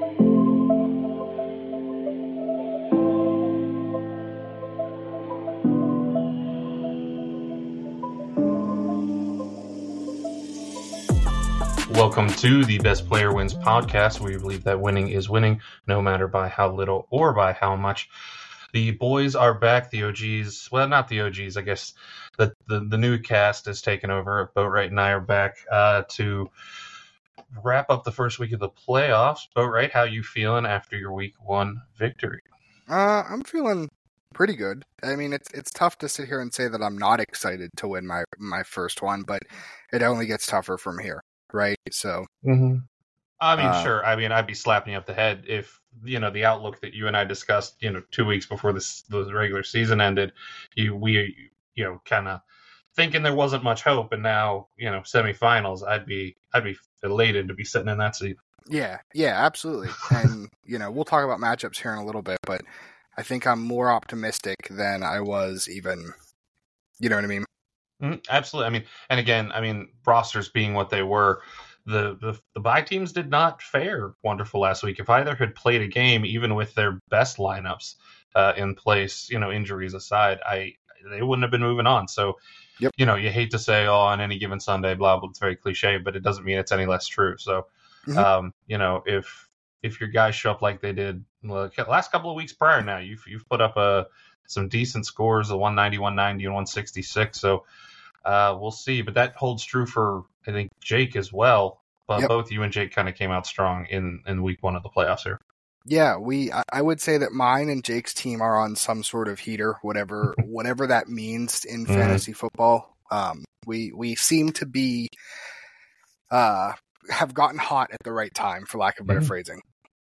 Welcome to the Best Player Wins podcast, we believe that winning is winning, no matter by how little or by how much. The boys are back. The OGs, well, not the OGs, I guess. The the, the new cast has taken over. Boatwright and I are back uh, to wrap up the first week of the playoffs. Boatwright, how you feeling after your week one victory? Uh, I'm feeling pretty good. I mean, it's it's tough to sit here and say that I'm not excited to win my my first one, but it only gets tougher from here, right? So, mm-hmm. I mean, Uh, sure. I mean, I'd be slapping you up the head if you know the outlook that you and I discussed. You know, two weeks before this the regular season ended, you we you know kind of thinking there wasn't much hope, and now you know semifinals. I'd be I'd be elated to be sitting in that seat. yeah, yeah, absolutely. and you know, we'll talk about matchups here in a little bit, but I think I'm more optimistic than I was even. You know what I mean? Mhm, absolutely. I mean, and again, I mean, rosters being what they were, the the the bye teams did not fare wonderful last week. If either had played a game, even with their best lineups uh, in place, you know, injuries aside, I they wouldn't have been moving on. So, Yep. you know, you hate to say, oh, on any given Sunday, blah blah. It's very cliche, but it doesn't mean it's any less true. So, Mhm. um, you know, if if your guys show up like they did the last couple of weeks prior, now you've you've put up a some decent scores, the 190, 190, and 166. So uh, we'll see. But that holds true for I think Jake as well. But Yep. both you and Jake kind of came out strong in in week one of the playoffs here. Yeah, we. I, I would say that mine and Jake's team are on some sort of heater, whatever whatever that means in Mhm. fantasy football. Um, we we seem to be, uh, have gotten hot at the right time, for lack of better Mhm. phrasing.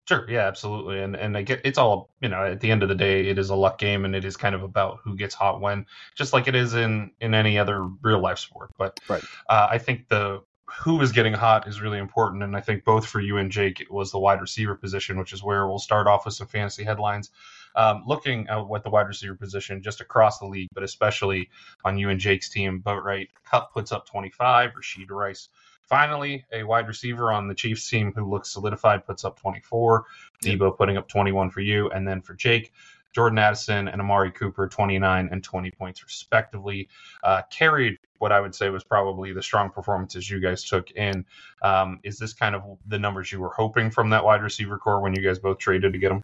Sure, yeah, absolutely, and and I get it's all you know. At the end of the day, it is a luck game, and it is kind of about who gets hot when, just like it is in in any other real life sport. But Right. uh, I think the who is getting hot is really important, and I think both for you and Jake it was the wide receiver position, which is where we'll start off with some fantasy headlines. Um, looking at what the wide receiver position just across the league, but especially on you and Jake's team, Boatwright Kupp puts up 25, Rashee Rice finally a wide receiver on the Chiefs team who looks solidified puts up 24. Yep. Deebo putting up 21 for you, and then for Jake, Jordan Addison and Amari Cooper 29 and 20 points respectively. Uh, carried what I would say was probably the strong performances you guys took in. Um, is this kind of the numbers you were hoping from that wide receiver core when you guys both traded to get them?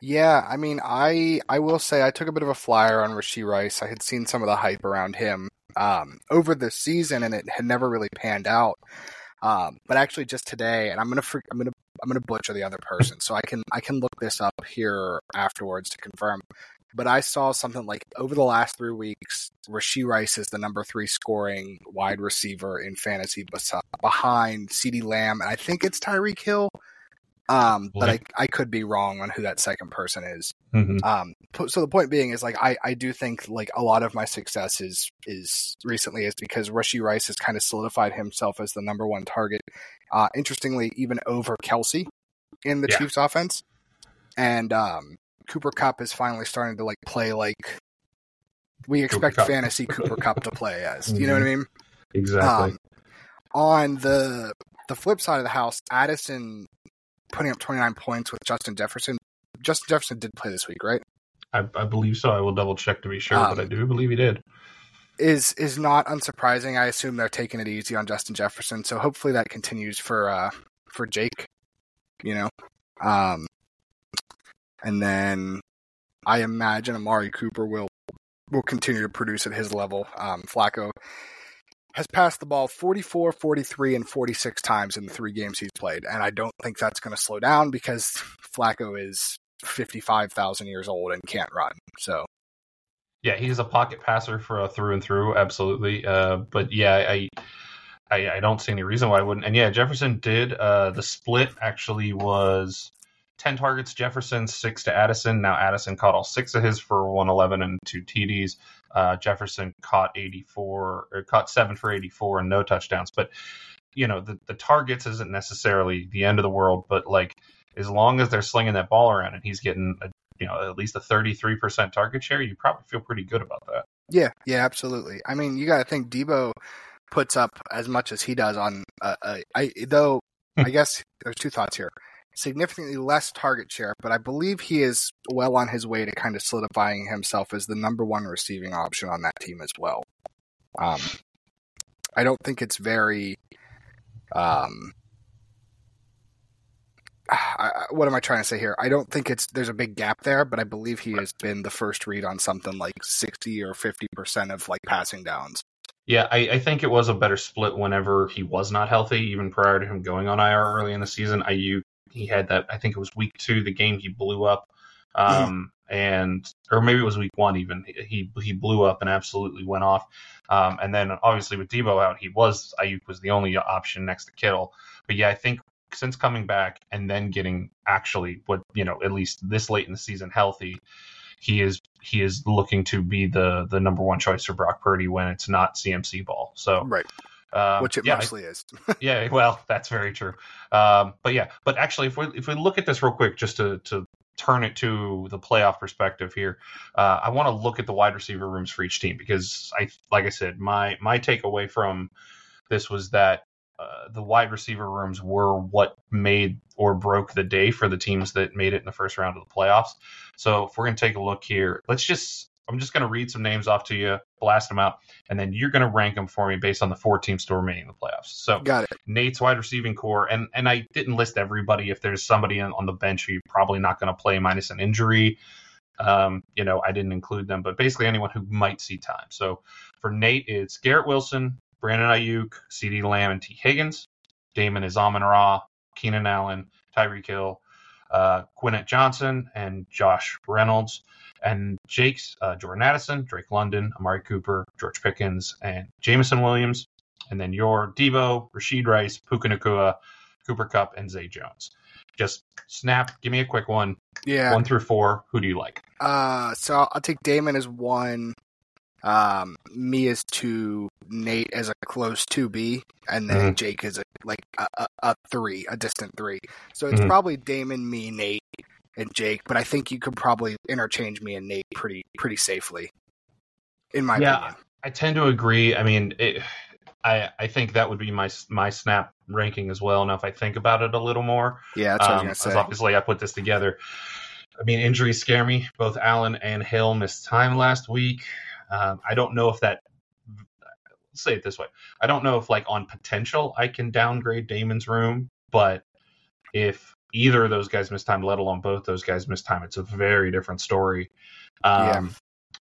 Yeah, I mean, I I will say I took a bit of a flyer on Rashee Rice. I had seen some of the hype around him um, over the season, and it had never really panned out. Um, but actually, just today, and I'm gonna I'm gonna I'm gonna butcher the other person, so I can I can look this up here afterwards to confirm. But I saw something like over the last three weeks, Rashee Rice is the number three scoring wide receiver in fantasy, behind CeeDee Lamb, and I think it's Tyreek Hill. Um, but I, I could be wrong on who that second person is. Mm-hmm. Um, so the point being is like I, I do think like a lot of my success is is recently is because Rashee Rice has kind of solidified himself as the number one target. Uh, interestingly, even over Kelce in the Yeah. Chiefs offense, and um, Cooper Kupp is finally starting to like play like we expect Kupp. fantasy Cooper Kupp to play as. You know what I mean? Exactly. Um, on the the flip side of the house, Addison putting up 29 points with Justin Jefferson. Justin Jefferson did play this week, right? I, I believe so. I will double check to be sure, Um, but I do believe he did. Is is not unsurprising. I assume they're taking it easy on Justin Jefferson, so hopefully that continues for uh for Jake. You know, um, and then I imagine Amari Cooper will will continue to produce at his level. Um, Flacco has passed the ball 44, 43, and 46 times in the three games he's played. And I don't think that's going to slow down because Flacco is 55,000 years old and can't run. So, Yeah, he's a pocket passer for through and through, absolutely. Uh, but yeah, I, I I don't see any reason why I wouldn't. And yeah, Jefferson did. Uh, the split actually was ten targets Jefferson, six to Addison. Now Addison caught all six of his for one eleven and two TDs. Uh, Jefferson caught eighty four caught seven for eighty four and no touchdowns. But you know the the targets isn't necessarily the end of the world, but like as long as they're slinging that ball around and he's getting a you know at least a 33% target share you probably feel pretty good about that yeah, yeah, absolutely. I mean, you got to think Deebo puts up as much as he does on, uh, uh, I, though, I guess there's two thoughts here. significantly less target share, but I believe he is well on his way to kind of solidifying himself as the number one receiving option on that team as well. Um, I don't think it's very. Um, I, what am I trying to say here? I don't think it's there's a big gap there, but I believe he has been the first read on something like sixty or fifty percent of like passing downs. Yeah, I, I, think it was a better split whenever he was not healthy, even prior to him going on IR early in the season. Aiyuk he had that I think it was week two, the game he blew up. Mm-hmm. Um, mm-hmm. and or maybe it was week one even he he blew up and absolutely went off. Um, and then obviously with Deebo out, he was Aiyuk was the only option next to Kittle. But yeah, I think since coming back and then getting actually what you know at least this late in the season healthy, he is he is looking to be the the number one choice for Brock Purdy when it's not CMC ball. So right. Um, Which it yeah, mostly is. yeah, well, that's very true. Um, but yeah, but actually, if we if we look at this real quick, just to to turn it to the playoff perspective here, uh, I want to look at the wide receiver rooms for each team because I, like I said, my my takeaway from this was that uh, the wide receiver rooms were what made or broke the day for the teams that made it in the first round of the playoffs. So if we're going to take a look here, let's just I'm just going to read some names off to you, blast them out, and then you're going to rank them for me based on the four teams still remaining in the playoffs. So got it. Nate's wide receiving core, and and I didn't list everybody. If there's somebody on the bench who you're probably not going to play minus an injury, um, you know, I didn't include them, but basically anyone who might see time. So for Nate, it's Garrett Wilson, Brandon Aiyuk, CeeDee Lamb, and Tee Higgins. Damon is Amon Ra, Keenan Allen, Tyreek Hill, uh, Quentin Johnston, and Josh Reynolds. And Jake's uh, Jordan Addison, Drake London, Amari Cooper, George Pickens, and Jameson Williams. And then your Deebo, Rashee Rice, Puka Nacua, Cooper Kupp, and Zay Jones. Just snap, give me a quick one. Yeah. One through four. Who do you like? Uh, so I'll take Damon as one um, me as two, Nate as a close two B, and then mm-hmm. Jake is a like a, a, a, three, a distant three. So it's mm-hmm. probably Damon, me, Nate, and Jake. But I think you could probably interchange me and Nate pretty pretty safely, in my yeah, opinion. I tend to agree. I mean, it, I I think that would be my my snap ranking as well. Now, if I think about it a little more, yeah, that's what um, I. Obviously, I put this together. I mean, injuries scare me. Both Allen and Hill missed time last week. Um, I don't know if that. Let's say it this way: I don't know if, like, on potential, I can downgrade Damon's room, but if either of those guys miss time, let alone both those guys miss time, it's a very different story. Um,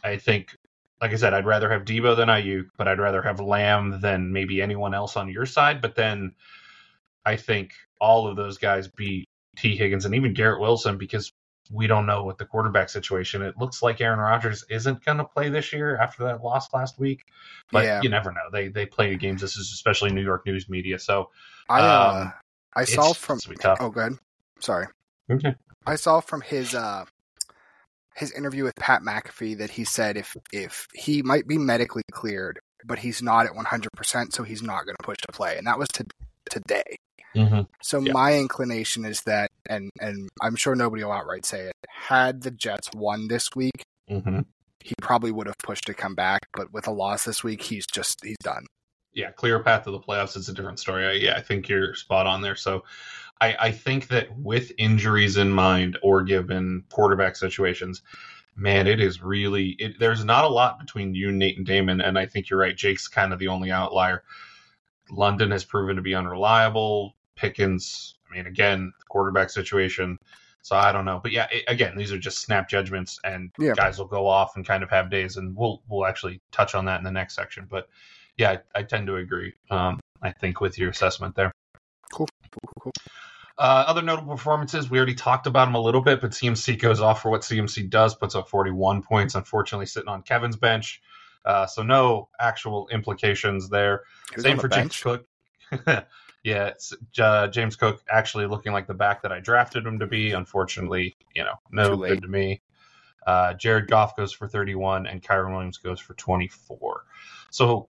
yeah. I think, like I said, I'd rather have Deebo than Aiyuk, but I'd rather have Lamb than maybe anyone else on your side. But then I think all of those guys beat Tee Higgins and even Garrett Wilson because we don't know what the quarterback situation. It looks like Aaron Rodgers isn't going to play this year after that loss last week, but yeah. you never know. They they play games. This is especially New York news media. So I uh, um, I saw from oh good sorry okay I saw from his uh his interview with Pat McAfee that he said if if he might be medically cleared, but he's not at one hundred percent, so he's not going to push to play, and that was to today. Mm-hmm. So yeah. my inclination is that, and and I'm sure nobody will outright say it. Had the Jets won this week, mm-hmm. he probably would have pushed to come back. But with a loss this week, he's just he's done. Yeah, clear path to the playoffs is a different story. I, yeah, I think you're spot on there. So, I, I think that with injuries in mind or given quarterback situations, man, it is really it, there's not a lot between you, Nate, and Damon, and I think you're right. Jake's kind of the only outlier. London has proven to be unreliable. Pickens, I mean, again, quarterback situation. So I don't know, but yeah, it, again, these are just snap judgments, and yeah. guys will go off and kind of have days, and we'll we'll actually touch on that in the next section. But yeah, I, I tend to agree. Um, I think with your assessment there. Cool. cool, cool. Uh, other notable performances, we already talked about them a little bit, but CMC goes off for what CMC does, puts up 41 points, unfortunately sitting on Kevin's bench. Uh, so no actual implications there. Same for bench? James Cook. yeah, uh, James Cook actually looking like the back that I drafted him to be. Unfortunately, you know, no good to me. Uh, Jared Goff goes for 31, and Kyren Williams goes for 24. So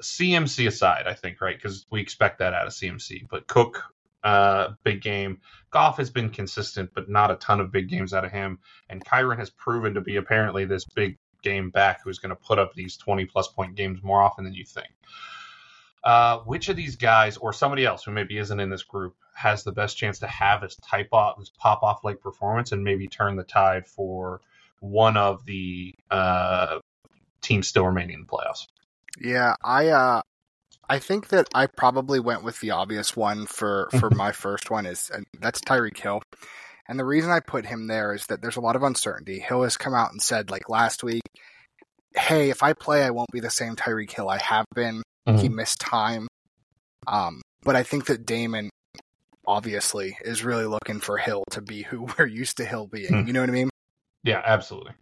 CMC aside, I think right because we expect that out of CMC, but Cook. Uh, big game. Goff has been consistent, but not a ton of big games out of him. And Kyren has proven to be apparently this big game back who's going to put up these 20 plus point games more often than you think. Uh, which of these guys, or somebody else who maybe isn't in this group, has the best chance to have this type off, this pop off like performance, and maybe turn the tide for one of the uh, teams still remaining in the playoffs? Yeah, I uh, I think that I probably went with the obvious one for for my first one is and that's Tyreek Hill. And the reason I put him there is that there's a lot of uncertainty. Hill has come out and said like last week, "Hey, if I play, I won't be the same Tyreek Hill I have been. Mm-hmm. He missed time." Um, but I think that Damon obviously is really looking for Hill to be who we're used to Hill being. Mm. You know what I mean? Yeah, absolutely.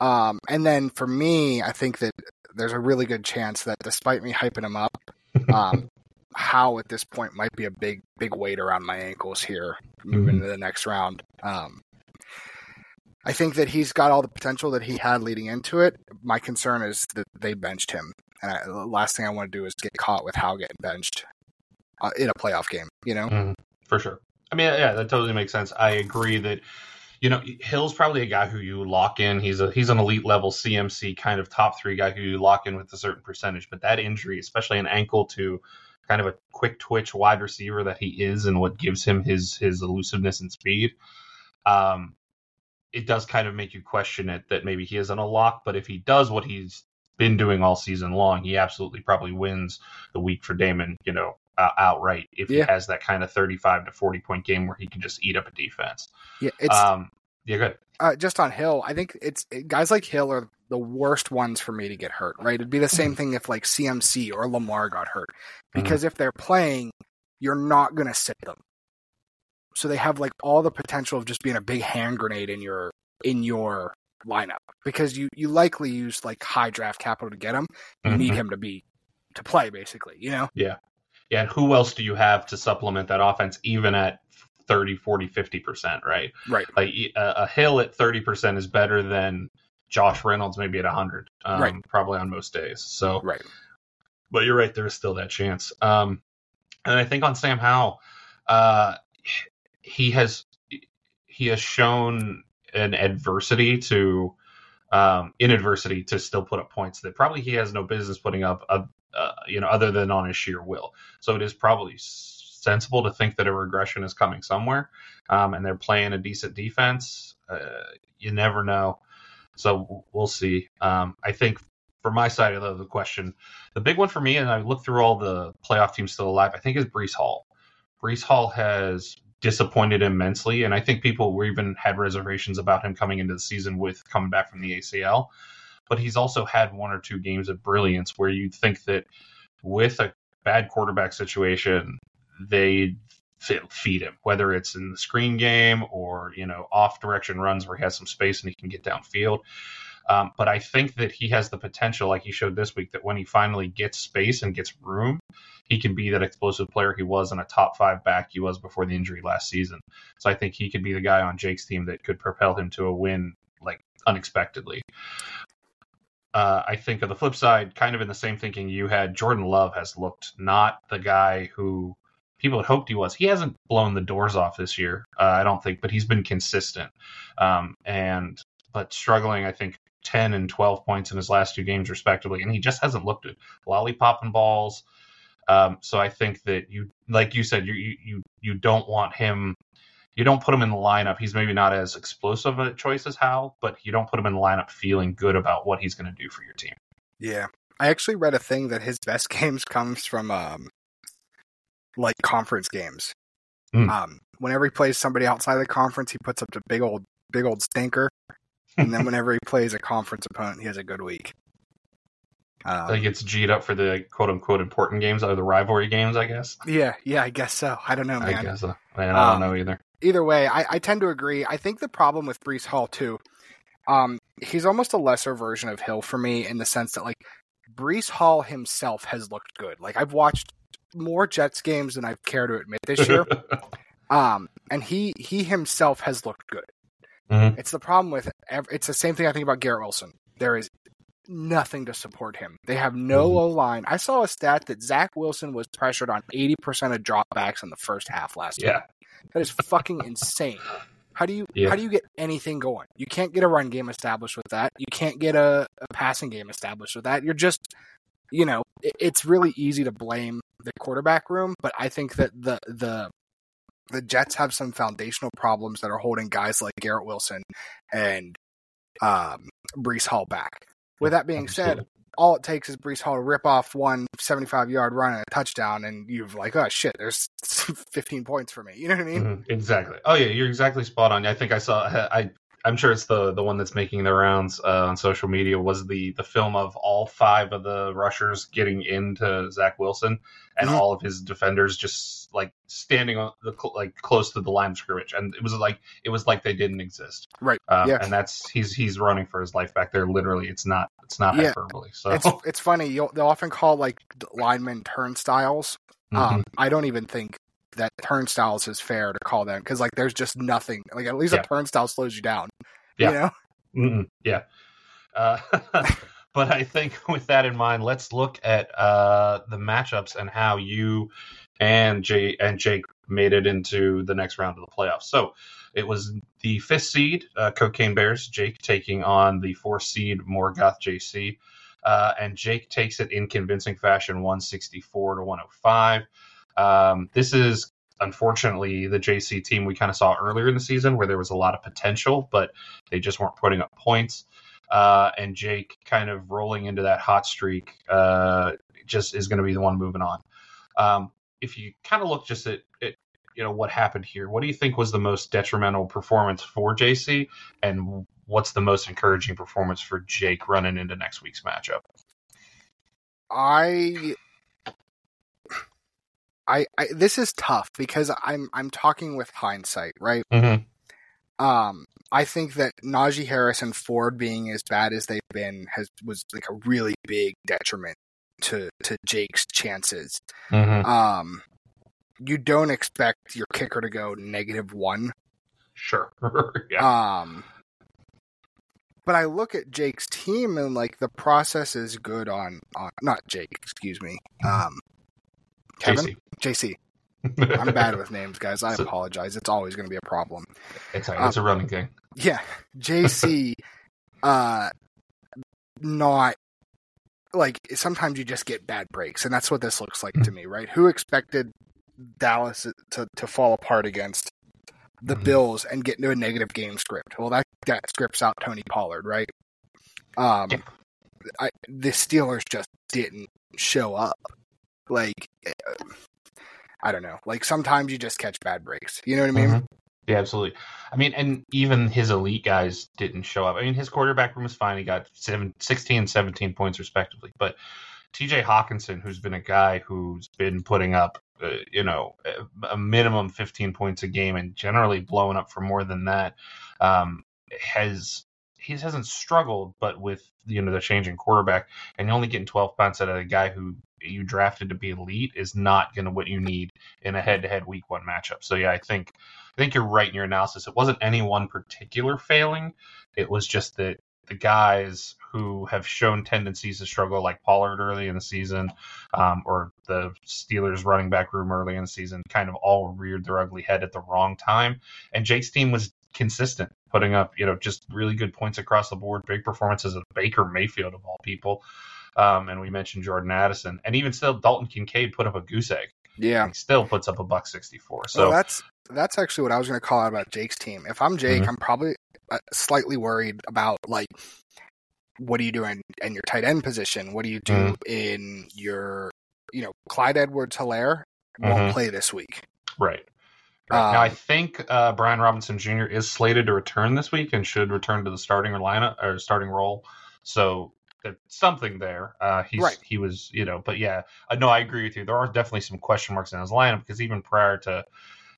Um, and then for me, I think that there's a really good chance that despite me hyping him up, um, how at this point might be a big big weight around my ankles here moving mm-hmm. to the next round. Um, I think that he's got all the potential that he had leading into it. My concern is that they benched him, and I, the last thing I want to do is get caught with Howell getting benched uh, in a playoff game. You know, mm-hmm. for sure. I mean, yeah, that totally makes sense. I agree that you know, Hill's probably a guy who you lock in. He's a he's an elite level CMC kind of top three guy who you lock in with a certain percentage. But that injury, especially an ankle to kind of a quick twitch wide receiver that he is, and what gives him his his elusiveness and speed, um, it does kind of make you question it that maybe he isn't a lock. But if he does what he's been doing all season long, he absolutely probably wins the week for Damon. You know, uh, outright if yeah. he has that kind of 35 to 40 point game where he can just eat up a defense. Yeah, it's um, yeah, good. Uh, just on Hill, I think it's guys like Hill are the worst ones for me to get hurt. Right? It'd be the same thing if like CMC or Lamar got hurt because mm-hmm. if they're playing, you're not going to sit them. So they have like all the potential of just being a big hand grenade in your in your lineup because you you likely use like high draft capital to get him. You mm-hmm. need him to be to play basically, you know? Yeah yeah, and who else do you have to supplement that offense even at 30, 40, 50%, right? Right. Like a, a Hill at 30% is better than Josh Reynolds maybe at 100, um, right. probably on most days. So, right. But you're right, there's still that chance. Um, and I think on Sam Howell, uh, he has he has shown an adversity to um, in adversity to still put up points that probably he has no business putting up uh, uh, you know, other than on his sheer will. So it is probably sensible to think that a regression is coming somewhere, um, and they're playing a decent defense. Uh, you never know. So we'll see. Um, I think for my side of the, the, question, the big one for me, and I look through all the playoff teams still alive, I think is Breece Hall. Breece Hall has disappointed immensely, and I think people were even had reservations about him coming into the season with coming back from the ACL but he's also had one or two games of brilliance where you'd think that with a bad quarterback situation, they feed him, whether it's in the screen game or you know off direction runs where he has some space and he can get downfield. Um, but I think that he has the potential, like he showed this week, that when he finally gets space and gets room, he can be that explosive player he was in a top five back he was before the injury last season. So I think he could be the guy on Jake's team that could propel him to a win like unexpectedly uh, I think on the flip side, kind of in the same thinking you had, Jordan Love has looked not the guy who people had hoped he was. He hasn't blown the doors off this year, uh, I don't think, but he's been consistent. Um, and but struggling, I think, ten and twelve points in his last two games respectively, and he just hasn't looked it. Lollipopping balls. Um, so I think that you, like you said, you you you don't want him you don't put him in the lineup. He's maybe not as explosive a choice as Howell, but you don't put him in the lineup feeling good about what he's going to do for your team. Yeah, I actually read a thing that his best games comes from um, like conference games. Mm. Um, whenever he plays somebody outside the conference, he puts up a big old big old stinker, and then whenever he plays a conference opponent, he has a good week. Um, he gets G'd up for the quote unquote important games or the rivalry games, I guess. Yeah, yeah, I guess so. I don't know, man. I guess so. Man, I don't um, know either either way, I, I tend to agree. I think the problem with Breece Hall too, um, he's almost a lesser version of Hill for me in the sense that like Breece Hall himself has looked good. Like I've watched more Jets games than I care to admit this year. um, and he he himself has looked good. Mm-hmm. It's the problem with it's the same thing I think about Garrett Wilson. There is nothing to support him. They have no mm-hmm. O line. I saw a stat that Zach Wilson was pressured on eighty percent of dropbacks in the first half last yeah. year. That is fucking insane. How do you yeah. how do you get anything going? You can't get a run game established with that. You can't get a, a passing game established with that. You're just you know, it, it's really easy to blame the quarterback room, but I think that the the the Jets have some foundational problems that are holding guys like Garrett Wilson and um, Breece Hall back. With that being said, all it takes is Breece Hall to rip off one 75 yard run and a touchdown, and you've like, oh shit, there's 15 points for me. You know what I mean? Mhm, Exactly. Oh yeah, you're exactly spot on. I think I saw. I I'm sure it's the the one that's making the rounds uh, on social media was the the film of all five of the rushers getting into Zach Wilson and Mhm. all of his defenders just like standing on the cl- like close to the line of scrimmage, and it was like it was like they didn't exist. Right. Um, Yeah. And that's he's he's running for his life back there. Literally, it's not it's not Yeah. hyperbole. So It's it's funny. You'll, they'll often call like linemen turnstiles. Mhm. Um, I don't even think that turnstiles is fair to call them because like there's just nothing. Like at least Yeah. a turnstile slows you down. Yeah. You know? Mm-mm, yeah. Uh, but I think with that in mind, let's look at uh, the matchups and how you and Jay and Jake made it into the next round of the playoffs. So it was the fifth seed, uh, Cocaine Bears, Jake taking on the fourth seed, Morgoth JC. Uh, and Jake takes it in convincing fashion, 164 to 105. Um, this is unfortunately the JC team we kind of saw earlier in the season where there was a lot of potential, but they just weren't putting up points. Uh, and Jake kind of rolling into that hot streak uh, just is going to be the one moving on. Um, if you kind of look just at, at you know what happened here, what do you think was the most detrimental performance for JC, and what's the most encouraging performance for Jake running into next week's matchup? I, I, I, this is tough because I'm I'm talking with hindsight, right? Mm-hmm. Um, I think that Najee Harris and Ford being as bad as they've been has was like a really big detriment to to Jake's chances. Mm-hmm. Um, you don't expect your kicker to go negative one. Sure. yeah. Um, but I look at Jake's team and like the process is good on on not Jake, excuse me. Um, Kevin, JC. JC. I'm bad with names, guys. I So- apologize. It's always going to be a problem. It's, a- it's a running thing. Yeah, JC. uh, not like sometimes you just get bad breaks, and that's what this looks like to me, right? Who expected Dallas to to fall apart against the Mhm. Bills and get into a negative game script? Well, that that scripts out Tony Pollard, right? Um, Yeah. I, the Steelers just didn't show up. Like, eh, I don't know. Like sometimes you just catch bad breaks. You know what I mean? Mhm. Yeah, absolutely. I mean, and even his elite guys didn't show up. I mean, his quarterback room was fine. He got seven, 16 and 17 points, respectively. But TJ Hockenson, who's been a guy who's been putting up, uh, you know, a- a minimum 15 points a game and generally blowing up for more than that, um, has he hasn't struggled, but with you know the changing quarterback and you're only getting 12 points out of a guy who you drafted to be elite is not going to what you need in a head-to-head week one matchup. So yeah, I think I think you're right in your analysis. It wasn't any one particular failing. It was just that the guys who have shown tendencies to struggle, like Pollard early in the season, um, or the Steelers running back room early in the season, kind of all reared their ugly head at the wrong time. And Jake's team was consistent, putting up, you know, just really good points across the board, big performances of Baker Mayfield of all people. Um, and we mentioned Jordan Addison, and even still, Dalton Kincaid put up a goose egg. Yeah. He still puts up a buck sixty four. So So that's that's actually what I was going to call out about Jake's team. If I'm Jake, Mhm. I'm probably uh, slightly worried about like what do you do in, in your tight end position? What do you do Mhm. in your you know Clyde Edwards Helaire won't Mhm. play this week. Right. Right. now, I Um, think uh, Brian Robinson Jr. is slated to return this week and should return to the starting lineup or starting role. So there's something there. Uh, he's Right. he was you know, but yeah, uh, no, I agree with you. There are definitely some question marks in his lineup because even prior to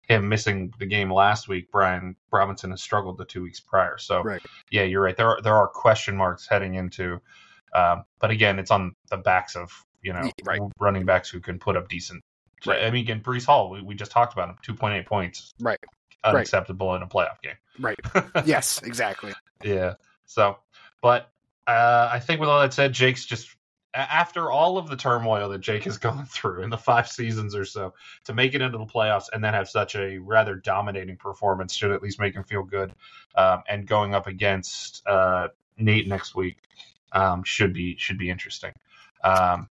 him missing the game last week, Brian Robinson has struggled the two weeks prior. So Right. yeah, you're right. There are there are question marks heading into, um, but again, it's on the backs of you know Right. running backs who can put up decent. Right. I mean, again, Breece Hall, we, we just talked about him, two point eight points, Right. unacceptable in a playoff game. Right. yes, exactly. Yeah. So, but uh, I think with all that said, Jake's just after all of the turmoil that Jake has gone through in the five seasons or so to make it into the playoffs and then have such a rather dominating performance should at least make him feel good. Um, and going up against uh, Nate next week um, should be should be interesting. Um,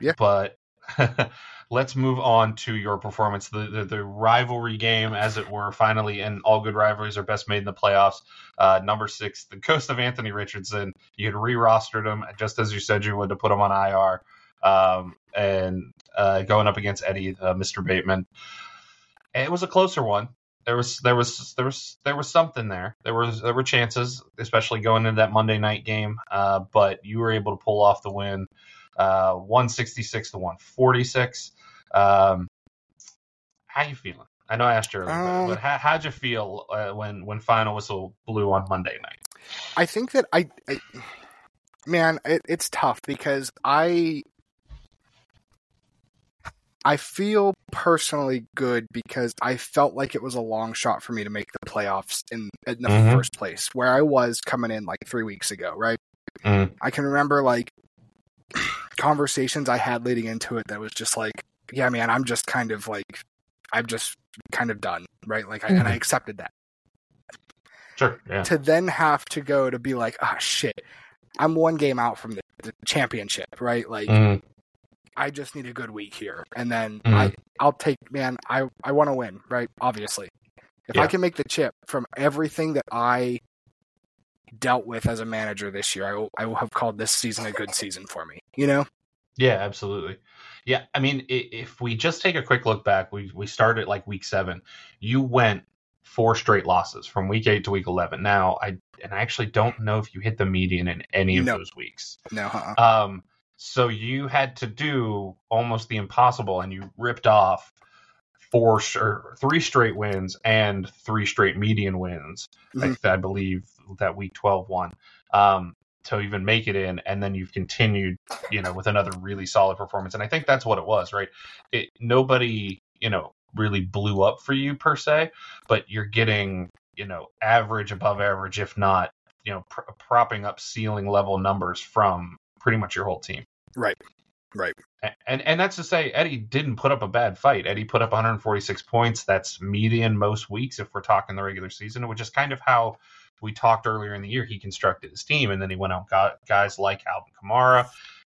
Yeah. But let's move on to your performance. The, the, the rivalry game, as it were, finally, and all good rivalries are best made in the playoffs. Uh, number six, the ghost of Anthony Richardson. You had re-rostered him just as you said you would to put him on IR, um, and uh, going up against Eddie, uh, Mr. Bateman. It was a closer one. There was there was there was there was something there. There was there were chances, especially going into that Monday night game. Uh, but you were able to pull off the win, uh, one sixty six to one forty six. Um, how you feeling? I know I asked you earlier, Um, but, but how, how'd you feel uh, when when final whistle blew on Monday night? I think that I, I man, it, it's tough because I I feel personally good because I felt like it was a long shot for me to make the playoffs in in the Mhm. first place, where I was coming in like three weeks ago, right? Mm. I can remember like conversations I had leading into it that was just like, yeah, man, I'm just kind of like, I'm just kind of done, right? Like, I, and I Mhm. accepted that Sure, yeah, to then have to go to be like, ah, shit, I'm one game out from the, the championship, right? Like, Mm. I just need a good week here, and then Mhm. I, I'll take, man, I, I want to win, right? Obviously, if I can make the chip from everything that I dealt with as a manager this year, I will, I will have called this season a good season for me. You know? Yeah, absolutely. Yeah, I mean, i- if we just take a quick look back, we we started like week seven. You went four straight losses from week eight to week eleven. Now, I and I actually don't know if you hit the median in any of No. those weeks. No, uh-uh. Um, so you had to do almost the impossible, and you ripped off four or three straight wins and three straight median wins. Mhm. I, I believe that week twelve one. Um, to even make it in, and then you've continued, you know, with another really solid performance. And I think that's what it was, right? It nobody, you know, really blew up for you per se, but you're getting, you know, average above average, if not, you know, pr- propping up ceiling level numbers from pretty much your whole team. Right. Right. And and that's to say Eddie didn't put up a bad fight. Eddie put up 146 points. That's median most weeks if we're talking the regular season, which is kind of how we talked earlier in the year. He constructed his team, and then he went out got guys like Alvin Kamara.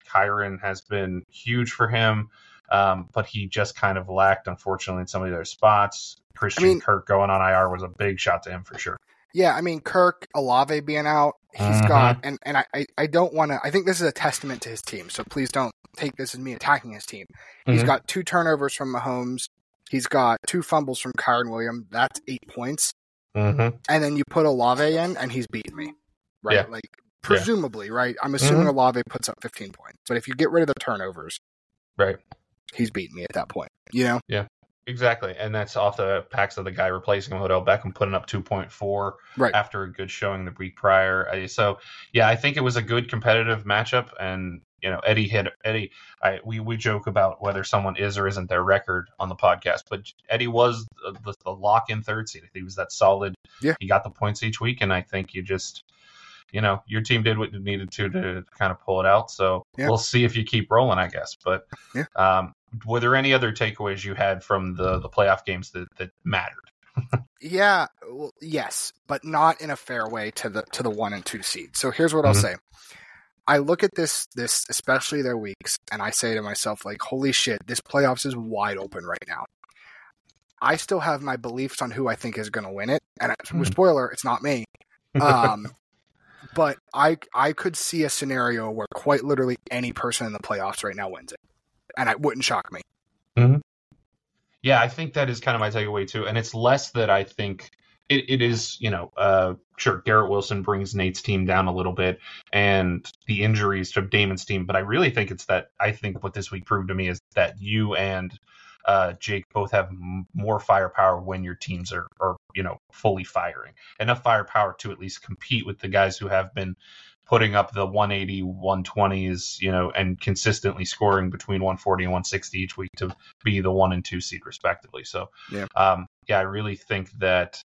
Kyren has been huge for him, um, but he just kind of lacked, unfortunately, in some of the other spots. Christian mean- Kirk going on IR was a big shot to him for sure. Yeah, I mean Kirk Olave being out, he's Mhm. got and and I I, I don't want to. I think this is a testament to his team. So please don't take this as me attacking his team. He's Mhm. got two turnovers from Mahomes. He's got two fumbles from Kyren Williams. That's eight points. Mm-hmm. And then you put Olave in, and he's beating me, right? Yeah. Like presumably, right? I'm assuming Mhm. Olave puts up 15 points, but if you get rid of the turnovers, Right. he's beating me at that point. You know? Yeah, exactly, and that's off the packs of the guy replacing him, Odell Beckham, putting up 2.4 Right. after a good showing the week prior. So, yeah, I think it was a good competitive matchup, and you know, Eddie hit Eddie. I, we we joke about whether someone is or isn't their record on the podcast, but Eddie was the, the, the lock in third seed. He was that solid. Yeah. he got the points each week, and I think you just. You know, your team did what it needed to to kind of pull it out. So Yeah. we'll see if you keep rolling, I guess. But Yeah. um, were there any other takeaways you had from the the playoff games that that mattered? Yeah, well, yes, but not in a fair way to the to the one and two seed. So here's what I'll Mhm. say. I look at this this especially their weeks and I say to myself like holy shit, this playoffs is wide open right now. I still have my beliefs on who I think is going to win it and Mhm. spoiler, it's not me. Um but I I could see a scenario where quite literally any person in the playoffs right now wins it. And it wouldn't shock me. Yeah, I think that is kind of my takeaway too, and it's less that I think it, it is. You know, uh, sure, Garrett Wilson brings Nate's team down a little bit, and the injuries to Damon's team, but I really think it's that. I think what this week proved to me is that you and uh, Jake both have m- more firepower when your teams are, are, you know, fully firing. Enough firepower to at least compete with the guys who have been putting up the 180, 120s, you know, and consistently scoring between 140 and 160 each week to be the one and two seed respectively. So, Yeah. um, yeah, I really think that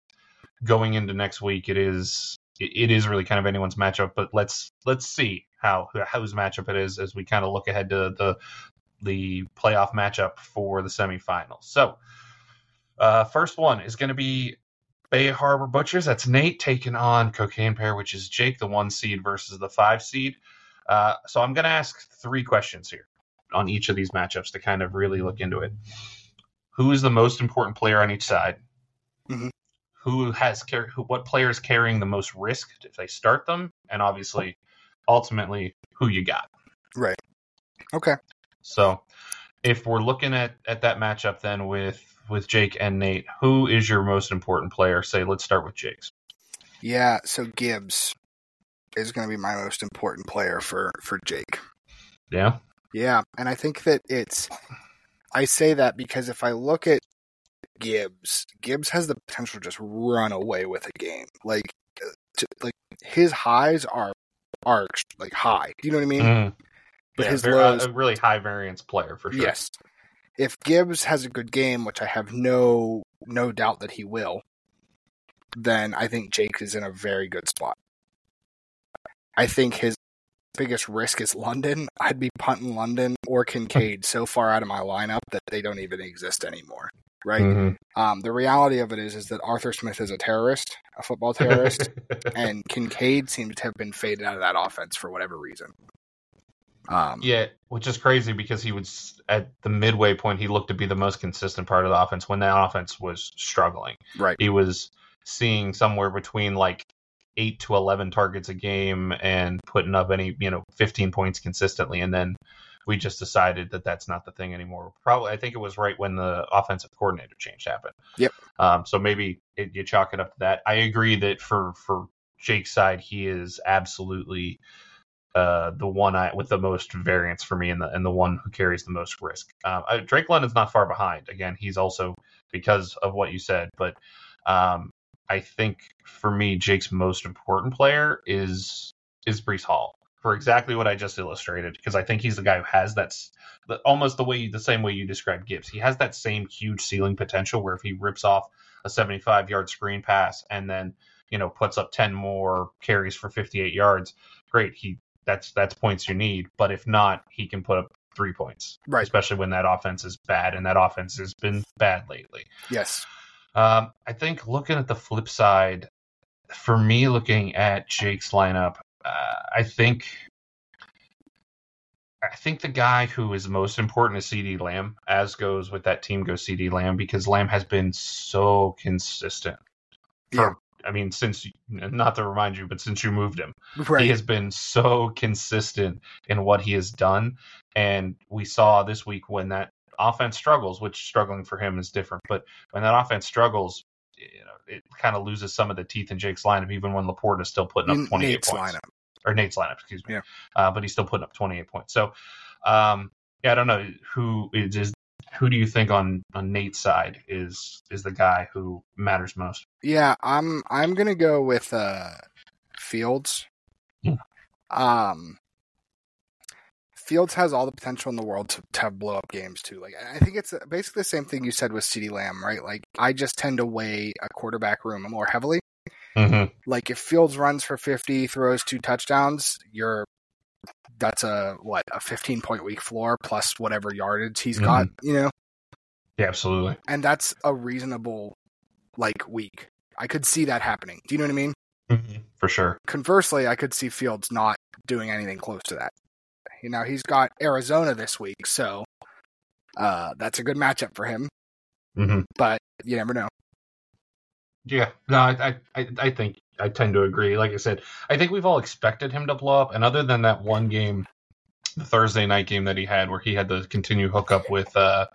going into next week, it is it, is really kind of anyone's matchup. But let's let's see how whose matchup it is as we kind of look ahead to the the playoff matchup for the semifinals. So, uh, first one is going to be Bay Harbor Butchers. That's Nate taking on Cocaine Pair, which is Jake, the one seed versus the five seed. Uh, so I'm going to ask three questions here. on each of these matchups to kind of really look into it. Who is the most important player on each side? Mhm. Who has car- who, what player is carrying the most risk if they start them, and obviously, ultimately, who you got. Right. Okay. So, if we're looking at at that matchup, then with with Jake and Nate, who is your most important player? Say, let's start with Jake's. Yeah, so Gibbs is going to be my most important player for for Jake. Yeah. Yeah, and I think that it's I say that because if I look at Gibbs, Gibbs has the potential to just run away with a game. Like uh, to, like his highs are are like high. Do you know what I mean? Mm. But Yeah, his very- lows a really high variance player for sure. Yes. If Gibbs has a good game, which I have no no doubt that he will, then I think Jake is in a very good spot. I think his biggest risk is London. I'd be punting London or Kincaid so far out of my lineup that they don't even exist anymore. Right. Mhm. Um, the reality of it is is that Arthur Smith is a terrorist, a football terrorist, and Kincaid seems to have been faded out of that offense for whatever reason. Um, yeah, which is crazy because he was at the midway point. He looked to be the most consistent part of the offense when that offense was struggling. Right. He was seeing somewhere between like eight to eleven targets a game and putting up any you know fifteen points consistently, and then we just decided that that's not the thing anymore. Probably, I think it was right when the offensive coordinator change happened. Yep. Um, so maybe it, you chalk it up to that. I agree that for for Jake's side, he is absolutely uh, the one I, with the most variance for me, and the and the one who carries the most risk. Um, uh, Drake London's not far behind. Again, he's also because of what you said, but um, I think for me, Jake's most important player is is Breece Hall for exactly what I just illustrated, because I think he's the guy who has that the, almost the way the same way you described Gibbs. He has that same huge ceiling potential where if he rips off a 75 yard screen pass and then you know puts up 10 more carries for 58 yards, great. He that's that's points you need. But if not, he can put up three points, Right. Especially when that offense is bad, and that offense has been bad lately. Yes. Um, I think looking at the flip side, for me, looking at Jake's lineup, I think I think the guy who is most important is CD Lamb, as goes with that team goes CD Lamb because Lamb has been so consistent. Yeah. I mean, since not to remind you, but since you moved him, Right. he has been so consistent in what he has done. And we saw this week when that offense struggles, which struggling for him is different, but when that offense struggles, you know, it kind of loses some of the teeth in Jake's lineup, even when LaPorta is still putting up In 28 points. lineup. Or Nate's lineup, excuse me. Yeah. Uh, but he's still putting up 28 points. So, um, yeah, I don't know who is, is who do you think on on Nate's side is is the guy who matters most? Yeah, I'm I'm gonna go with uh Fields. Yeah. Um Fields has all the potential in the world to, to have blow up games too. Like I think it's basically the same thing you said with CeeDee Lamb, right? Like I just tend to weigh a quarterback room more heavily. Mm-hmm. Like if Fields runs for 50, throws two touchdowns, you're that's a what a 15 point week floor plus whatever yardage he's got, you know, Yeah, absolutely. and that's a reasonable like week. I could see that happening. Do you know what I mean? Mm-hmm. For sure. conversely, I could see Fields not doing anything close to that. You know, he's got Arizona this week, so uh, that's a good matchup for him. Mm-hmm. But you never know. Yeah, no, I, I, I think I tend to agree. Like I said, I think we've all expected him to blow up, and other than that one game, the Thursday night game that he had, where he had to continue hookup with, uh,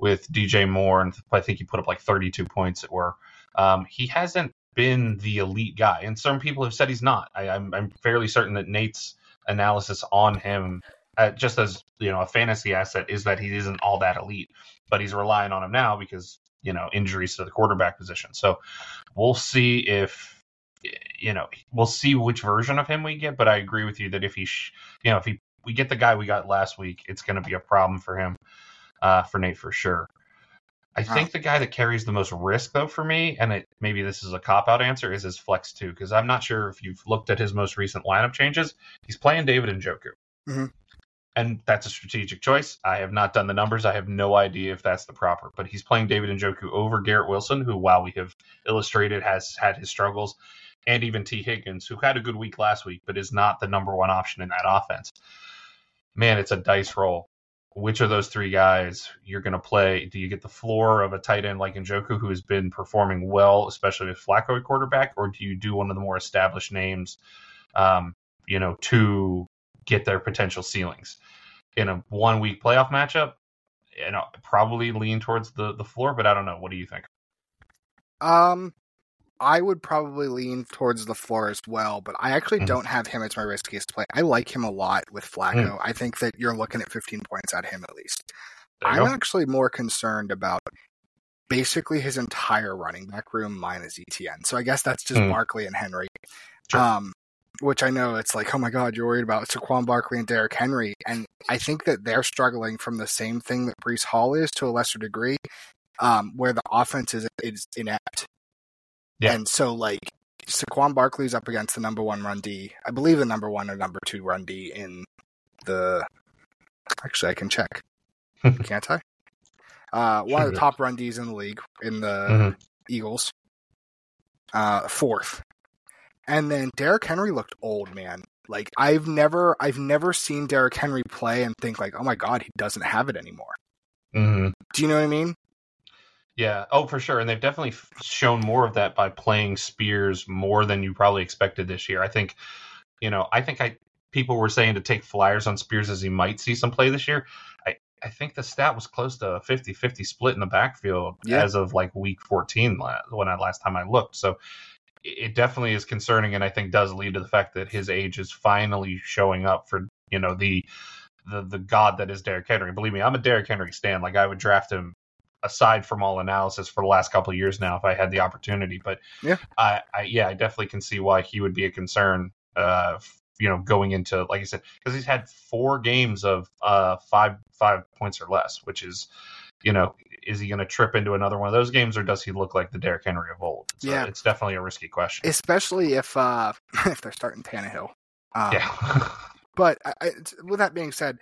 with DJ Moore, and I think he put up like 32 points. It were, um, he hasn't been the elite guy, and some people have said he's not. I, I'm, I'm fairly certain that Nate's analysis on him, uh, just as you know, a fantasy asset, is that he isn't all that elite, but he's relying on him now because you know injuries to the quarterback position. So we'll see if you know we'll see which version of him we get. But I agree with you that if he, sh- you know, if he we get the guy we got last week, it's going to be a problem for him, uh, for Nate for sure. I Wow. think the guy that carries the most risk, though, for me, and it, maybe this is a cop out answer, is his flex too, because I'm not sure if you've looked at his most recent lineup changes. He's playing David Njoku, Mhm. And that's a strategic choice. I have not done the numbers. I have no idea if that's the proper, but he's playing David Njoku over Garrett Wilson, who, while we have illustrated, has had his struggles, and even T. Higgins, who had a good week last week, but is not the number one option in that offense. Man, it's a dice roll which of those three guys you're going to play. Do you get the floor of a tight end like Njoku, who has been performing well, especially with Flacco at quarterback, or do you do one of the more established names, um, you know, to get their potential ceilings? In a one week playoff matchup, and I'll probably lean towards the the floor, but I don't know. What do you think? Um, I would probably lean towards the floor as well, but I actually mm-hmm. don't have him as my riskiest play. I like him a lot with Flacco. Mm. I think that you're looking at 15 points out of him at least. I'm go. actually more concerned about basically his entire running back room minus ETN. So I guess that's just mm. Barkley and Henry. Sure. Um, which I know it's like, oh my God, you're worried about Saquon Barkley and Derrick Henry. And I think that they're struggling from the same thing that Breece Hall is to a lesser degree, um, where the offense is, is inept. Yeah. And so, like, Saquon Barkley's up against the number one run D. I believe the number one or number two run D in the. Actually, I can check. Can't I? Uh, one of the top run Ds in the league in the mm-hmm. Eagles. Uh, fourth and then Derrick Henry looked old, man. Like I've never I've never seen Derrick Henry play and think like, oh my god, he doesn't have it anymore. Mm-hmm. Do you know what I mean? Yeah. Oh, for sure. And they've definitely shown more of that by playing Spears more than you probably expected this year. I think, you know, I think I people were saying to take flyers on Spears as he might see some play this year. I I think the stat was close to a 50-50 split in the backfield yeah. as of like week 14 when I last time I looked. So it definitely is concerning, and I think does lead to the fact that his age is finally showing up for you know the the the god that is Derrick Henry. Believe me, I'm a Derrick Henry stan. Like I would draft him aside from all analysis for the last couple of years now if I had the opportunity. But yeah, I, I yeah, I definitely can see why he would be a concern. Uh, you know, going into like I said, because he's had four games of uh five five points or less, which is you know is he going to trip into another one of those games, or does he look like the Derrick Henry of old? So yeah, it's definitely a risky question, especially if uh, if they're starting Tannehill. Um, yeah, but I, with that being said,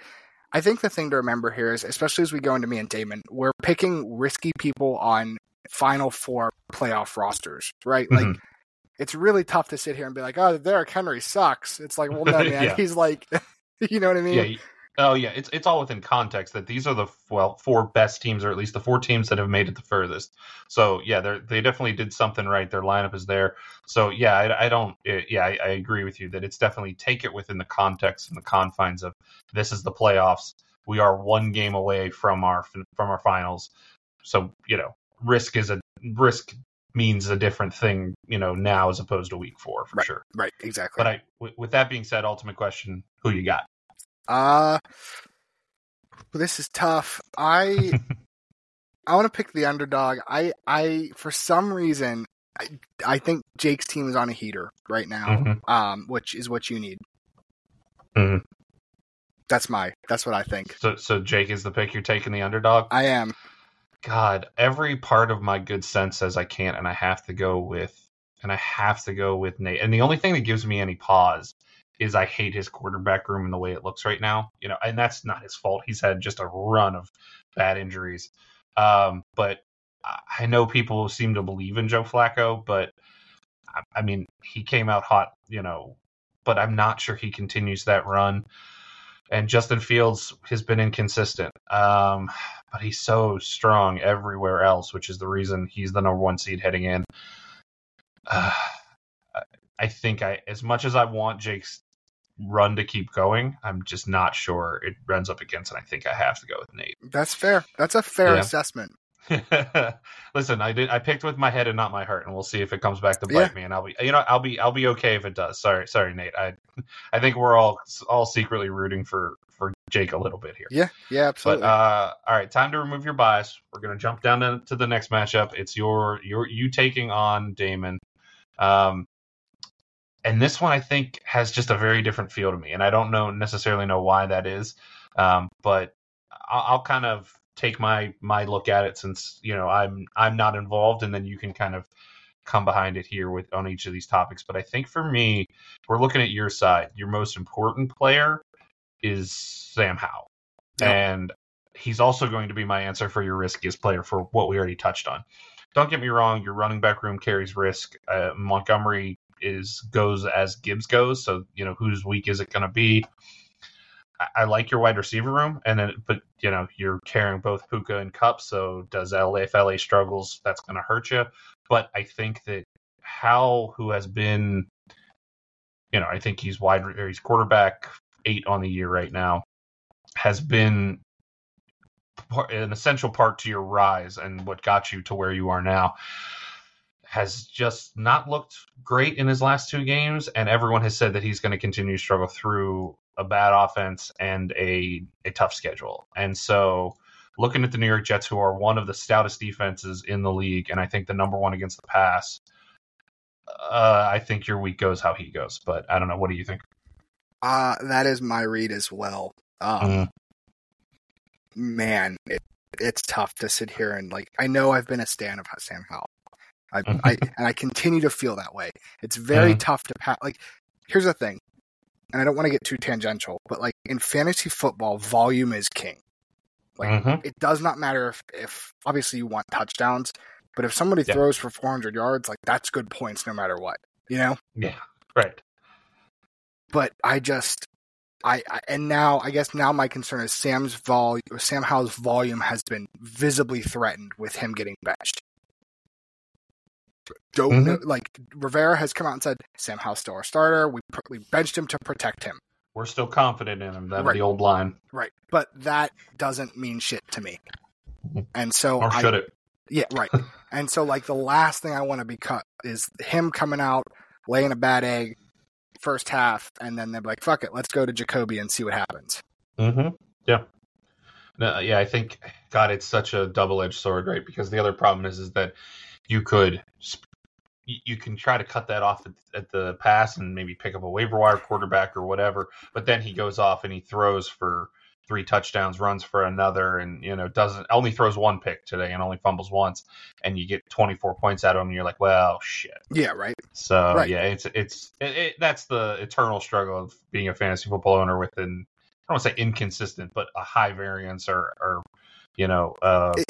I think the thing to remember here is, especially as we go into me and Damon, we're picking risky people on Final Four playoff rosters, right? Mm-hmm. Like it's really tough to sit here and be like, "Oh, Derrick Henry sucks." It's like, well, no, man, yeah. he's like, you know what I mean? Yeah, Oh yeah, it's it's all within context that these are the well four best teams, or at least the four teams that have made it the furthest. So yeah, they they definitely did something right. Their lineup is there. So yeah, I, I don't. It, yeah, I, I, agree with you that it's definitely take it within the context and the confines of this is the playoffs. We are one game away from our from our finals. So you know, risk is a risk means a different thing, you know, now as opposed to week four for right, sure. Right, exactly. But I, w- with that being said, ultimate question: Who you got? Uh this is tough. I I want to pick the underdog. I I for some reason I, I think Jake's team is on a heater right now, mm-hmm. um, which is what you need. Mm-hmm. That's my that's what I think. So so Jake is the pick. You're taking the underdog. I am. God, every part of my good sense says I can't, and I have to go with and I have to go with Nate. And the only thing that gives me any pause is I hate his quarterback room and the way it looks right now. You know, and that's not his fault. He's had just a run of bad injuries. Um, but I know people seem to believe in Joe Flacco, but I, mean, he came out hot, you know, but I'm not sure he continues that run. And Justin Fields has been inconsistent, um, but he's so strong everywhere else, which is the reason he's the number one seed heading in. Uh, I think I, as much as I want Jake's run to keep going. I'm just not sure it runs up against, and I think I have to go with Nate. That's fair. That's a fair yeah. assessment. Listen, I did. I picked with my head and not my heart, and we'll see if it comes back to bite yeah. me. And I'll be, you know, I'll be, I'll be okay if it does. Sorry, sorry, Nate. I, I think we're all, all secretly rooting for for Jake a little bit here. Yeah, yeah, absolutely. But uh, all right, time to remove your bias. We're gonna jump down to, to the next matchup. It's your, your, you taking on Damon. Um, and this one I think has just a very different feel to me, and I don't know necessarily know why that is, um, but I'll, I'll, kind of take my my look at it since you know I'm I'm not involved, and then you can kind of come behind it here with on each of these topics. But I think for me, we're looking at your side. Your most important player is Sam Howell, yep. and he's also going to be my answer for your riskiest player for what we already touched on. Don't get me wrong, your running back room carries risk. Uh, Montgomery is goes as Gibbs goes. So you know whose week is it going to be? I, I like your wide receiver room, and then but you know you're carrying both Puka and Kupp. so does LA if LA struggles, that's going to hurt you. But I think that Howell, who has been, you know, I think he's wide, he's quarterback eight on the year right now, has been an essential part to your rise and what got you to where you are now has just not looked great in his last two games, and everyone has said that he's going to continue to struggle through a bad offense and a a tough schedule. And so, looking at the New York Jets, who are one of the stoutest defenses in the league, and I think the number one against the pass, uh, I think your week goes how he goes. But I don't know. What do you think? Uh, that is my read as well. Um, mm. Man, it, it's tough to sit here and like. I know I've been a stan of Sam Howell. I, I and I continue to feel that way. It's very mm-hmm. tough to pass. Like, here's the thing, and I don't want to get too tangential, but like in fantasy football, volume is king. Like, mm-hmm. it does not matter if, if obviously you want touchdowns, but if somebody yeah. throws for 400 yards, like that's good points no matter what, you know? Yeah, right. But I just, I, I, and now I guess now my concern is Sam's volume, Sam Howell's volume has been visibly threatened with him getting benched don't mm-hmm. know, like Rivera has come out and said Sam Howell's still our starter. We we benched him to protect him. We're still confident in him. That's right. the old line, right? But that doesn't mean shit to me. And so, or should I, it? Yeah, right. and so, like the last thing I want to be cut is him coming out laying a bad egg first half, and then they're like, "Fuck it, let's go to Jacoby and see what happens." Mm-hmm. Yeah. No, yeah, I think God, it's such a double-edged sword, right? Because the other problem is, is that you could you can try to cut that off at, at, the pass and maybe pick up a waiver wire quarterback or whatever. But then he goes off and he throws for three touchdowns, runs for another, and you know doesn't only throws one pick today and only fumbles once, and you get 24 points out of him. And you're like, well, shit. Yeah, right. So right. yeah, it's it's it, it, that's the eternal struggle of being a fantasy football owner within I don't want to say inconsistent, but a high variance or or you know uh, it,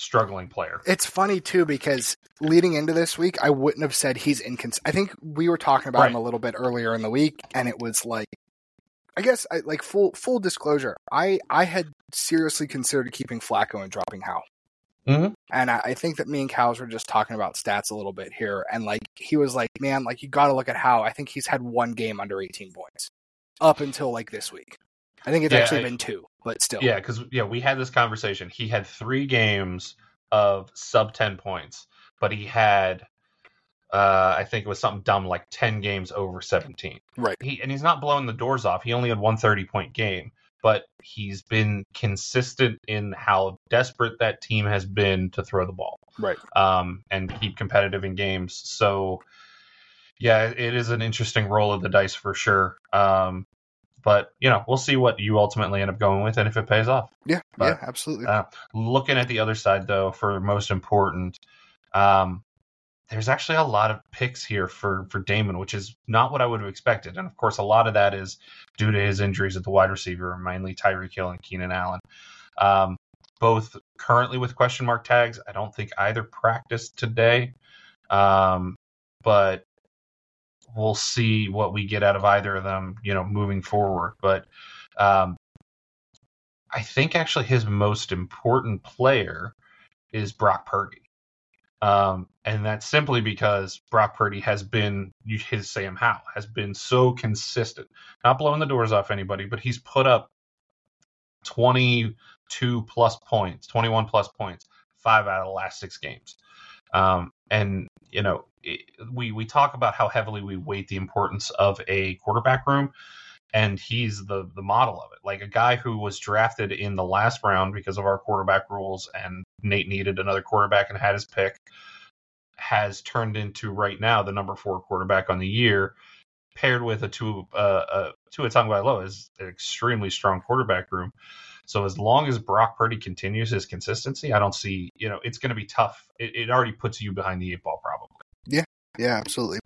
struggling player. It's funny too because leading into this week, I wouldn't have said he's inconsistent. I think we were talking about right. him a little bit earlier in the week, and it was like, I guess, I, like full full disclosure, I I had seriously considered keeping Flacco and dropping Howell. Mm-hmm. And I, I, think that me and Cows were just talking about stats a little bit here, and like he was like, "Man, like you got to look at how I think he's had one game under 18 points up until like this week. I think it's yeah, actually I, been two, but still. Yeah, because yeah, we had this conversation. He had three games of sub ten points, but he had uh, I think it was something dumb like ten games over seventeen. Right. He and he's not blowing the doors off. He only had one 30 point game, but he's been consistent in how desperate that team has been to throw the ball. Right. Um, and keep competitive in games. So yeah, it is an interesting roll of the dice for sure. Um, but you know, we'll see what you ultimately end up going with and if it pays off. Yeah, but, yeah, absolutely. Uh, looking at the other side, though, for most important, um, there's actually a lot of picks here for for Damon, which is not what I would have expected. And of course, a lot of that is due to his injuries at the wide receiver, mainly Tyreek Hill and Keenan Allen. Um, both currently with question mark tags. I don't think either practiced today. Um, but we'll see what we get out of either of them, you know, moving forward. But um, I think actually his most important player is Brock Purdy. Um, and that's simply because Brock Purdy has been, his Sam Howell has been so consistent, not blowing the doors off anybody, but he's put up 22 plus points, 21 plus points, five out of the last six games. Um, and you know, it, we we talk about how heavily we weight the importance of a quarterback room, and he's the the model of it. Like a guy who was drafted in the last round because of our quarterback rules, and Nate needed another quarterback and had his pick, has turned into right now the number four quarterback on the year, paired with a two uh, uh Tua Tagovailoa is an extremely strong quarterback room. So as long as Brock Purdy continues his consistency, I don't see, you know, it's going to be tough. It, it already puts you behind the eight ball, probably. Yeah, yeah, absolutely.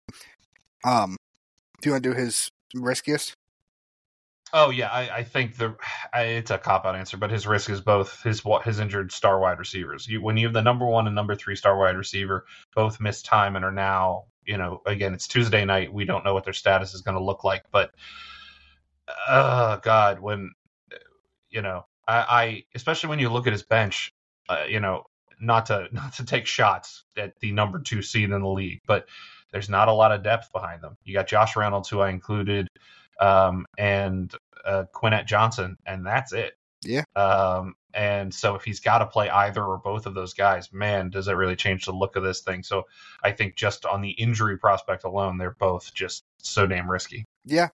Um, do you want to do his riskiest? Oh yeah, I, I think the I, it's a cop out answer, but his risk is both his what his injured star wide receivers. You, when you have the number one and number three star wide receiver, both missed time and are now, you know, again it's Tuesday night. We don't know what their status is going to look like, but oh God, when you know, I, I especially when you look at his bench, uh, you know, not to not to take shots at the number two seed in the league, but there's not a lot of depth behind them. You got Josh Reynolds, who I included, um, and uh, Quentin Johnston, and that's it. Yeah. Um, and so if he's got to play either or both of those guys, man, does it really change the look of this thing? So I think just on the injury prospect alone, they're both just so damn risky. Yeah.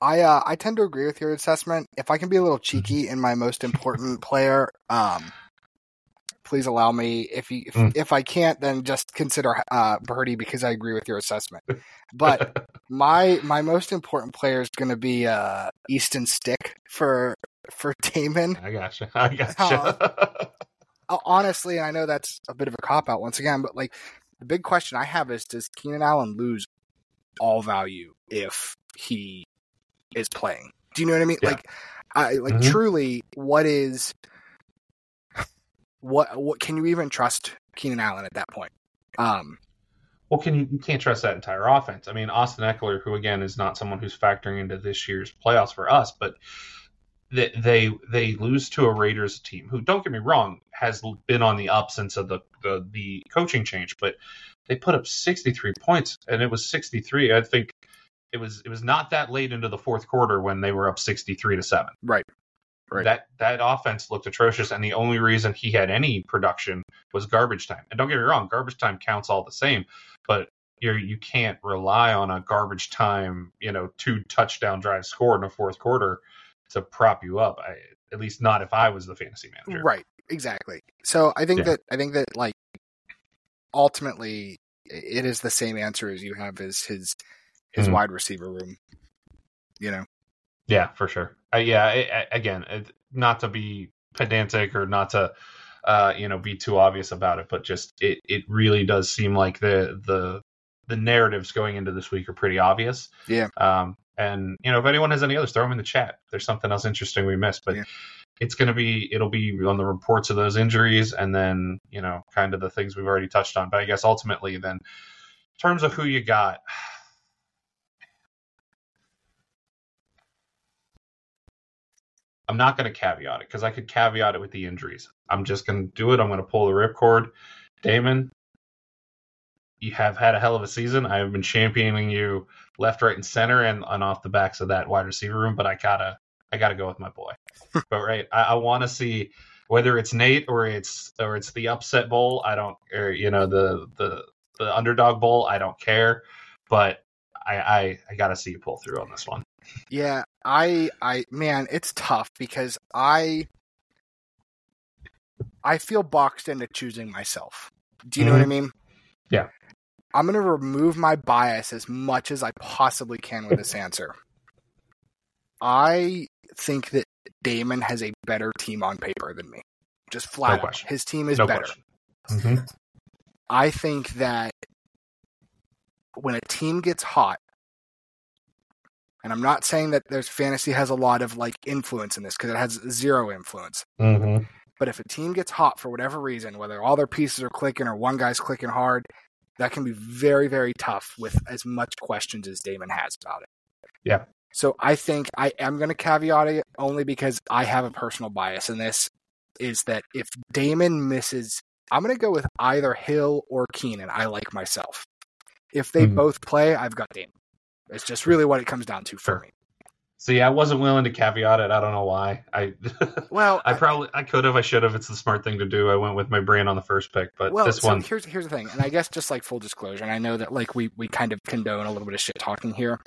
I uh, I tend to agree with your assessment. If I can be a little cheeky in my most important player, um, please allow me. If you, if, Mm. if I can't, then just consider uh, Purdy because I agree with your assessment. But my my most important player is going to be uh, Easton Stick for for Damon. I gotcha. I gotcha. Uh, honestly, I know that's a bit of a cop out once again, but like the big question I have is: Does Keenan Allen lose all value if he is playing? Do you know what I mean? Yeah. Like, I like Mhm. truly, what is what? What can you even trust Keenan Allen at that point? Um, well, can you, you can't trust that entire offense? I mean, Austin Ekeler, who again is not someone who's factoring into this year's playoffs for us, but they they, they lose to a Raiders team who, don't get me wrong, has been on the up since of the, the the coaching change, but they put up 63 points, and it was 63. I think it was it was not that late into the fourth quarter when they were up 63 to seven. right. Right. That that offense looked atrocious, and the only reason he had any production was garbage time. And don't get me wrong, garbage time counts all the same, but you're you can't rely on a garbage time, you know, two touchdown drive score in a fourth quarter to prop you up. I, at least not if I was the fantasy manager. Right. Exactly. So I think Yeah. that I think that like ultimately it is the same answer as you have as his his Mhm. wide receiver room. You know. Yeah, for sure. Uh, yeah, I, I, again, it, not to be pedantic or not to, uh, you know, be too obvious about it, but just it, it really does seem like the the the narratives going into this week are pretty obvious. Yeah. Um, and you know, if anyone has any others, throw them in the chat. There's something else interesting we missed, but Yeah. it's going to be it'll be on the reports of those injuries, and then you know, kind of the things we've already touched on. But I guess ultimately, then, in terms of who you got. I'm not going to caveat it because I could caveat it with the injuries. I'm just going to do it. I'm going to pull the ripcord. Damon, you have had a hell of a season. I have been championing you left, right, and center, and, and off the backs of that wide receiver room. But I gotta, I gotta go with my boy. but right, I, I want to see whether it's Nate or it's or it's the upset bowl. I don't, or you know the the the underdog bowl. I don't care. But I I, I got to see you pull through on this one. Yeah, I I man, it's tough because I I feel boxed into choosing myself. Do you know what I mean? Yeah. I'm going to remove my bias as much as I possibly can with this answer. I think that Damon has a better team on paper than me. Just flat No out. His team is no better. Mm-hmm. I think that when a team gets hot, and I'm not saying that there's fantasy has a lot of like influence in this because it has zero influence. Mm-hmm. But if a team gets hot for whatever reason, whether all their pieces are clicking or one guy's clicking hard, that can be very, very tough with as much questions as Damon has about it. Yeah. So I think I am going to caveat it only because I have a personal bias in this. Is that if Damon misses, I'm going to go with either Hill or Keenan. I like myself. If they Mhm. both play, I've got Damon. It's just really what it comes down to for me. See, I wasn't willing to caveat it. I don't know why. I Well, I probably I could have. I should have. It's the smart thing to do. I went with my brain on the first pick, but well, this so one, here's here's the thing, and I guess just like full disclosure, and I know that like we we kind of condone a little bit of shit talking here.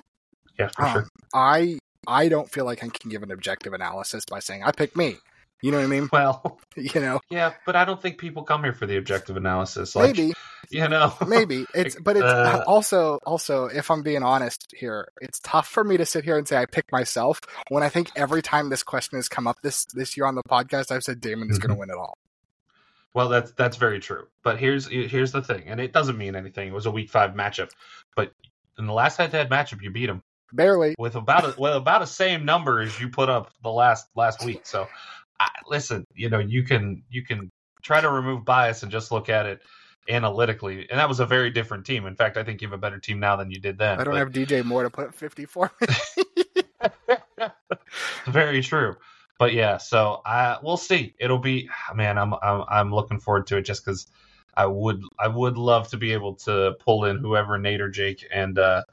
yeah, for Um, sure. I I don't feel like I can give an objective analysis by saying I picked me. You know what I mean? Well, You know, yeah, but I don't think people come here for the objective analysis. Like, maybe you know, maybe it's but it's Uh, also also if I'm being honest here, it's tough for me to sit here and say I picked myself when I think every time this question has come up this this year on the podcast, I've said Damon is going Mhm. to win it all. Well, that's that's very true. But here's here's the thing, and it doesn't mean anything. It was a week five matchup, but in the last head-to-head matchup, you beat him Barely. with about a, with about the same number as you put up the last last week. So, I, listen, you know, you can you can try to remove bias and just look at it analytically, and that was a very different team. In fact, I think you have a better team now than you did then. I don't but- have DJ Moore to put 54. very true. But yeah, so I we'll see. It'll be man. I'm I'm, I'm looking forward to it just because I would I would love to be able to pull in whoever Nate or Jake and uh,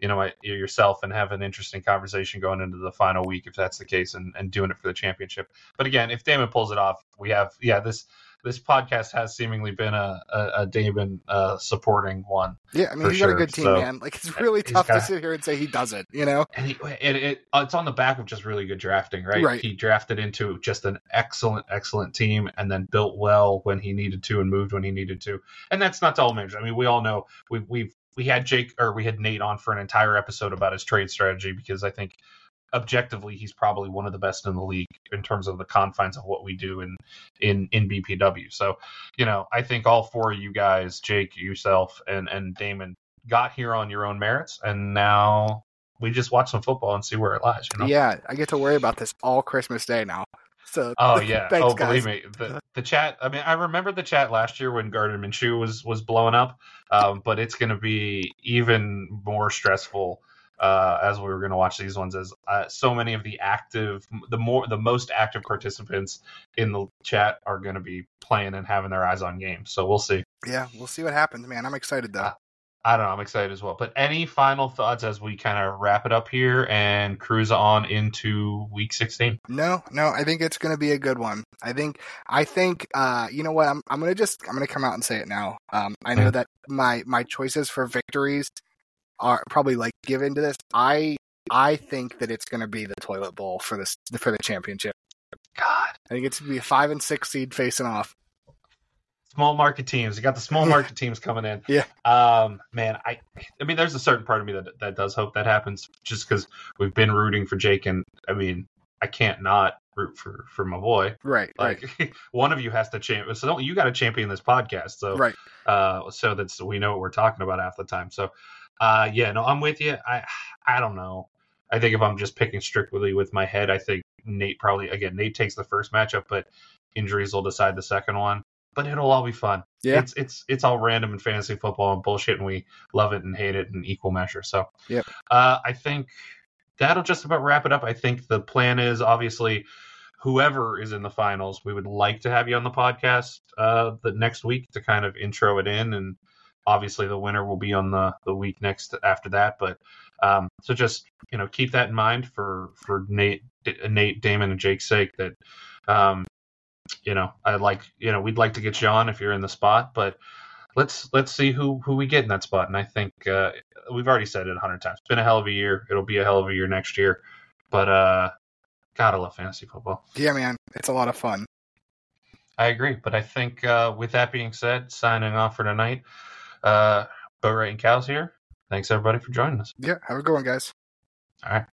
you know yourself and have an interesting conversation going into the final week if that's the case and, and doing it for the championship. But again, if Damon pulls it off, we have yeah this this podcast has seemingly been a a, a Damon uh, supporting one. Yeah, I mean he's sure. got a good team, so, man. Like it's really tough got, to sit here and say he doesn't, you know. And he, it, it it's on the back of just really good drafting, right? Right. He drafted into just an excellent, excellent team, and then built well when he needed to and moved when he needed to. And that's not to all measures. I mean, we all know we've we've we had Jake or we had Nate on for an entire episode about his trade strategy because I think objectively he's probably one of the best in the league in terms of the confines of what we do in in in BPW. So, you know, I think all four of you guys, Jake, yourself, and and Damon, got here on your own merits, and now we just watch some football and see where it lies. You know? Yeah, I get to worry about this all Christmas Day now. So, oh yeah, thanks, oh guys. believe me, the the chat. I mean, I remember the chat last year when Gardner Minshew was was blowing up, um, but it's going to be even more stressful uh, as we were going to watch these ones as uh, so many of the active the more the most active participants in the chat are going to be playing and having their eyes on games. So we'll see. Yeah we'll see what happens man. I'm excited though. Uh, I don't know. I'm excited as well. But any final thoughts as we kind of wrap it up here and cruise on into week 16? No, no. I think it's going to be a good one. I think. I think. Uh, you know what? I'm. I'm going to just. I'm going to come out and say it now. Um, I know that my my choices for victories are probably like given to this. I I think that it's going to be the toilet bowl for this for the championship. God, I think it's going to be a five and six seed facing off. Small market teams. You got the small market teams coming in. Yeah. Um, man, I, I mean, there's a certain part of me that that does hope that happens, just because we've been rooting for Jake, and I mean, I can't not root for for my boy. Right. Like right. one of you has to champion. So don't you got to champion this podcast. So right. Uh, so that's we know what we're talking about half the time. So uh, yeah, no, I'm with you. I I don't know. I think if I'm just picking strictly with my head, I think Nate probably again Nate takes the first matchup, but injuries will decide the second one. But it'll all be fun. Yeah, it's it's it's all random and fantasy football and bullshit, and we love it and hate it in equal measure. So yeah, uh, I think that'll just about wrap it up. I think the plan is obviously whoever is in the finals, we would like to have you on the podcast uh, the next week to kind of intro it in and obviously the winner will be on the the week next after that but um, so just you know keep that in mind for for nate nate damon and jake's sake that um, you know i like you know we'd like to get you on if you're in the spot but let's let's see who who we get in that spot and i think uh, we've already said it a hundred times it's been a hell of a year it'll be a hell of a year next year but uh gotta love fantasy football yeah man it's a lot of fun I agree, but I think uh, with that being said, signing off for tonight. Uh, Boat and Cows here. Thanks everybody for joining us. Yeah, have a good one, guys. All right.